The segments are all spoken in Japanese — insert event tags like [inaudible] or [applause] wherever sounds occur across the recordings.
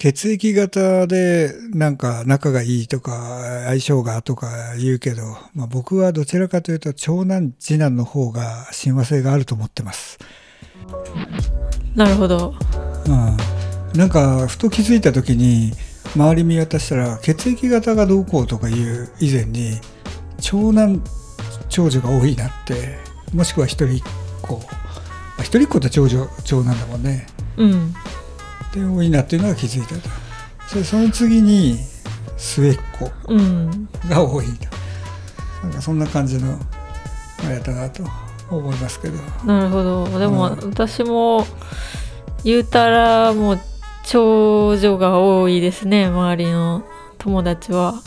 血液型でなんか仲がいいとか相性がとか言うけど、まあ、僕はどちらかというと長男次男の方が親和性があると思ってます。なるほど。うん、なんかふと気づいた時に周り見渡したら血液型がどうこうとかいう以前に長男長女が多いなってもしくは一人っ子一人っ子って長女長男だもんね。うんで多いなっていうのは気づいたと。それその次に末っ子が多いと、うん、なんかそんな感じのあれだなと思いますけど。なるほど。でも私も言うたらもう長女が多いですね周りの友達は。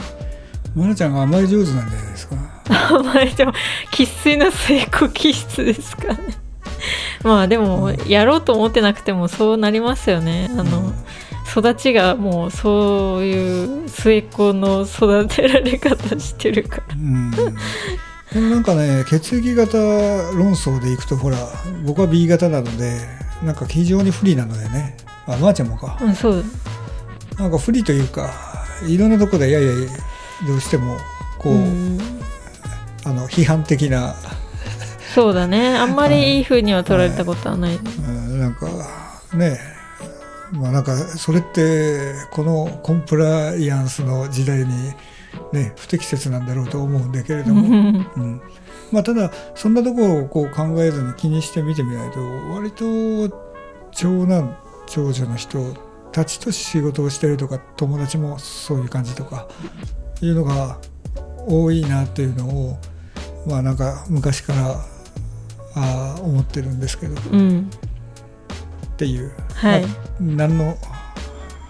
まなちゃんが甘い上手なんじゃないですか。[laughs] 甘いでも生粋の末っ子気質ですかね [laughs] まあでも、やろうと思ってなくてもそうなりますよね。あの、育ちがもうそういう末っ子の育てられ方してるから。うん。でもなんかね血液型論争でいくとほら僕は B 型なのでなんか非常に不利なのでね。あまー、あ、ちゃんもか、うん、そう。なんか不利というかいろんなとこでややどうしてもこう、うん、あの批判的なそうだね。あんまりいいふうには取られたことはない、うん、なんかね。まあなんかそれってこのコンプライアンスの時代にね不適切なんだろうと思うんだけれども、うん。まあ、ただそんなところをこう考えずに気にして見てみないと割と長男長女の人たちと仕事をしてるとか友達もそういう感じとかいうのが多いなっていうのをまあなんか昔からあ思ってるんですけど、うん、っていう、はい。まあ、何の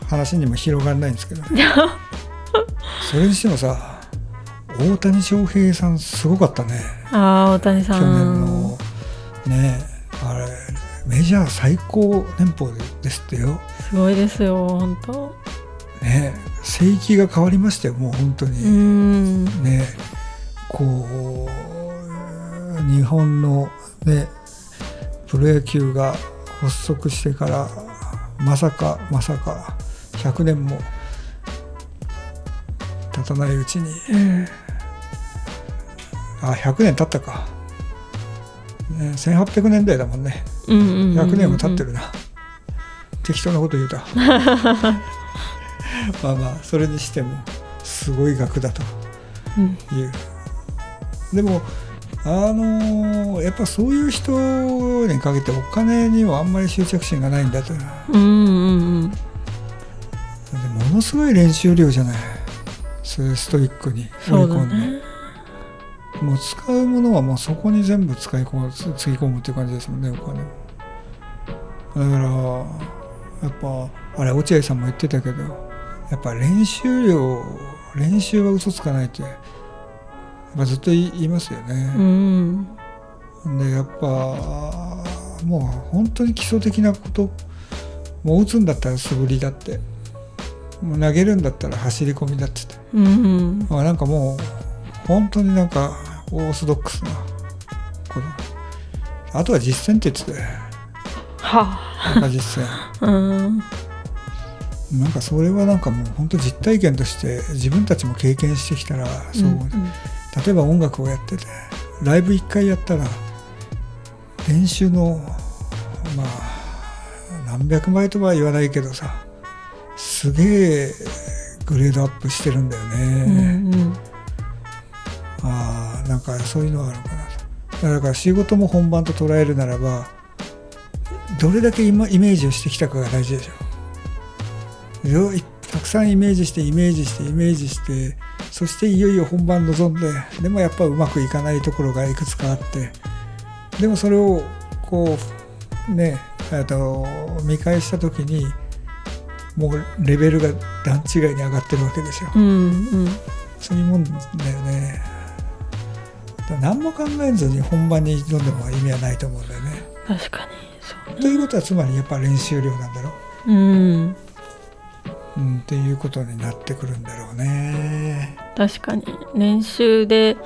話にも広がらないんですけど、ね、[laughs] それにしてもさ大谷翔平さんすごかったね。ああ大谷さん。去年のねあれメジャー最高年俸ですってよ。すごいですよ本当。ね聖域が変わりましたよもう本当に。ねこう日本のでプロ野球が発足してからまさかまさか100年も経たないうちに、うん、あ100年経ったか、ね、1800年代だもんね、うんうんうんうん、100年も経ってるな。適当なこと言うた。[laughs] まあまあそれにしてもすごい額だという、うん、でもあのやっぱそういう人にかけてお金にはあんまり執着心がないんだと、うんうんうん、ものすごい練習量じゃない。そういうストイックに追い込んで、ね、もう使うものはもうそこに全部使い込むつぎ込むっていう感じですもんねお金。だからやっぱあれ落合さんも言ってたけどやっぱ練習量練習は嘘つかないってまあ、ずっと言いますよね。うん、でやっぱもう本当に基礎的なこともう打つんだったら素振りだって。もう投げるんだったら走り込みだってて、うん、まあ、なんかもう本当になんかオーソドックスなこのあとは実践って言っててはあ。実践。うん。なんかそれはなんかもう本当実体験として自分たちも経験してきたらそう、うんうん、例えば音楽をやっててライブ1回やったら練習のまあ何百倍とは言わないけどさすげえグレードアップしてるんだよね。うんうん、あなんかそういうのはあるかなだから仕事も本番と捉えるならばどれだけ今イメージをしてきたかが大事でしょ。たくさんイメージしてイメージしてイメージしてそしていよいよ本番臨んででもやっぱうまくいかないところがいくつかあってでもそれをこうねと見返した時にもうレベルが段違いに上がってるわけですよ。うんうん、そういうもんだよね。何も考えずに本番に挑んでも意味はないと思うんだよね。確かにそう、ね、ということはつまりやっぱ練習量なんだろう。うんうん、っていうことになってくるんだろうね。確かに練習で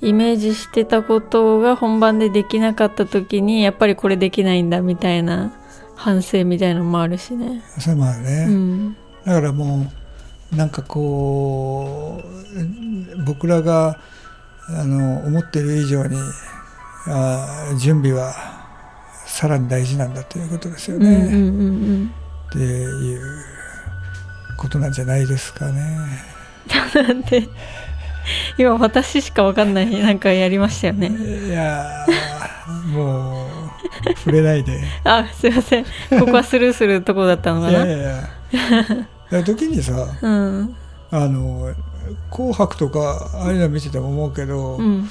イメージしてたことが本番でできなかった時にやっぱりこれできないんだみたいな反省みたいなのもあるしね。それもあるね。うん、だからもうなんかこう僕らがあの思ってる以上にあ準備はさらに大事なんだということですよね。うんうんうんうんっていうことなんじゃないですかね。なんで今私しかわかんないなんかやりましたよね。いやーもう触れないで。[laughs] あすいません。ここはスルーするとこだったのかいやいなやいや。時にさうん。あの「紅白」とかああいうの見てても思うけど、うん。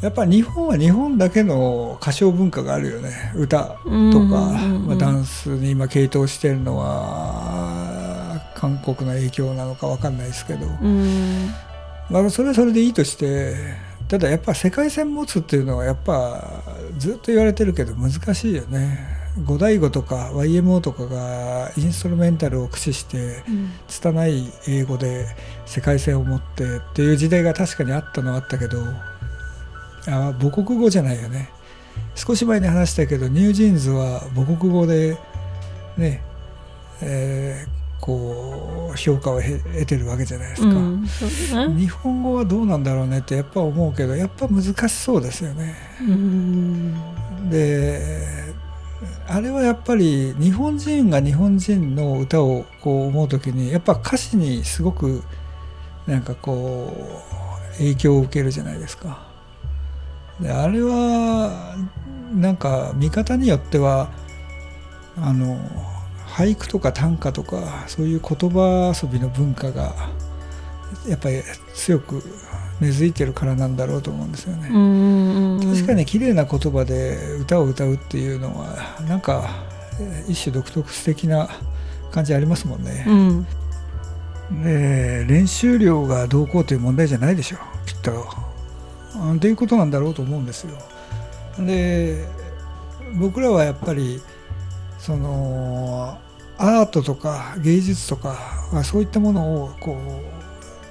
やっぱ日本は日本だけの歌唱文化があるよね。歌とか、まあ、ダンスに今傾倒してるのは韓国の影響なのか分かんないですけど、うん。まあ、それはそれでいいとしてただやっぱ世界線持つっていうのはやっぱずっと言われてるけど難しいよね。五大悟とか YMO とかがインストルメンタルを駆使してうん拙い英語で世界線を持ってっていう時代が確かにあったのはあったけどあ母国語じゃないよね。少し前に話したけどニュージーンズは母国語でねえーこう評価をへ得てるわけじゃないですか、うんね。日本語はどうなんだろうねってやっぱ思うけどやっぱ難しそうですよね。うん。であれはやっぱり日本人が日本人の歌をこう思う時にやっぱ歌詞にすごくなんかこう影響を受けるじゃないですか。であれはなんか見方によってはあの俳句とか短歌とかそういう言葉遊びの文化がやっぱり強く根付いてるからなんだろうと思うんですよね。確かに綺麗な言葉で歌を歌うっていうのはなんかえー一種独特的な感じありますもんねう。んで練習量がどうこうという問題じゃないでしょうきっと。うんっていうことなんだろうと思うんですよ。で僕らはやっぱりそのアートとか芸術とかそういったものをこ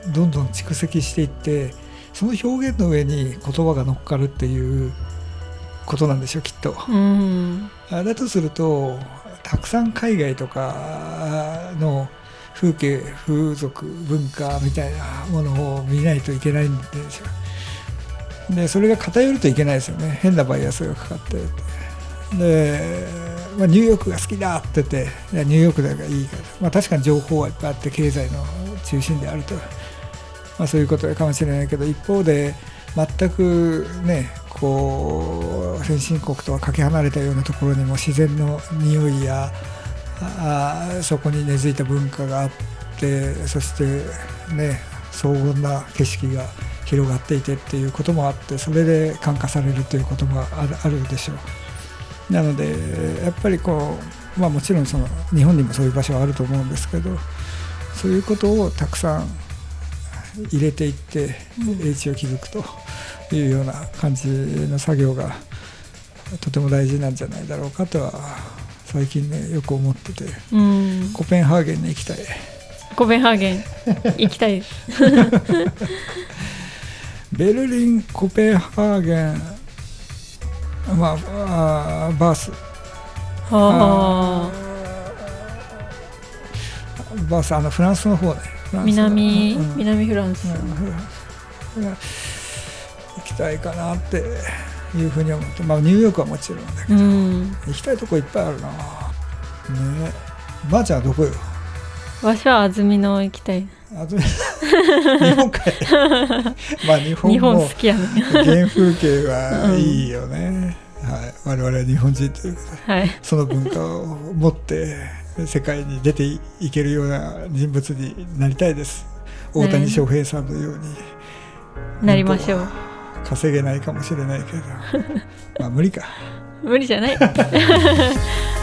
うどんどん蓄積していってその表現の上に言葉が乗っかるっていうことなんでしょうきっと。うん。あだとするとたくさん海外とかの風景風俗文化みたいなものを見ないといけないんでしょでそれが偏るといけないですよね。変なバイアスがかかってで、まあ、ニューヨークが好きだって言っていやニューヨークだからいいから、まあ、確かに情報はいっぱいあって経済の中心であると、まあ、そういうことかもしれないけど一方で全くねこう先進国とはかけ離れたようなところにも自然の匂いやそこに根付いた文化があってそしてね荘厳な景色が広がっていてっていうこともあってそれで感化されるということもあるでしょう。なのでやっぱりこうまあもちろんその日本にもそういう場所はあると思うんですけどそういうことをたくさん入れていってうん。英知を築くというような感じの作業がとても大事なんじゃないだろうかとは最近ねよく思っててうん。コペンハーゲンに行きたい。コペンハーゲン行きたい。[laughs] ベルリンコペンハーゲンまああーバース。はバースあのフランスの方ねフあランス南うん。南フランス。うん行きたいかなっていうふうに思って、まあ、ニューヨークはもちろんだけど、うん。行きたいとこいっぱいあるな。ね。ばあちゃんはどこよ？わしは安曇野行きたい日本かい [laughs] まあ日本日本も好きやね原風景はいいよね、はい、我々は日本人ということで。はい。その文化を持って世界に出ていけるような人物になりたいです。大谷翔平さんのように。なりましょう。稼げないかもしれないけど。[laughs] まあ無理か。無理じゃない [laughs]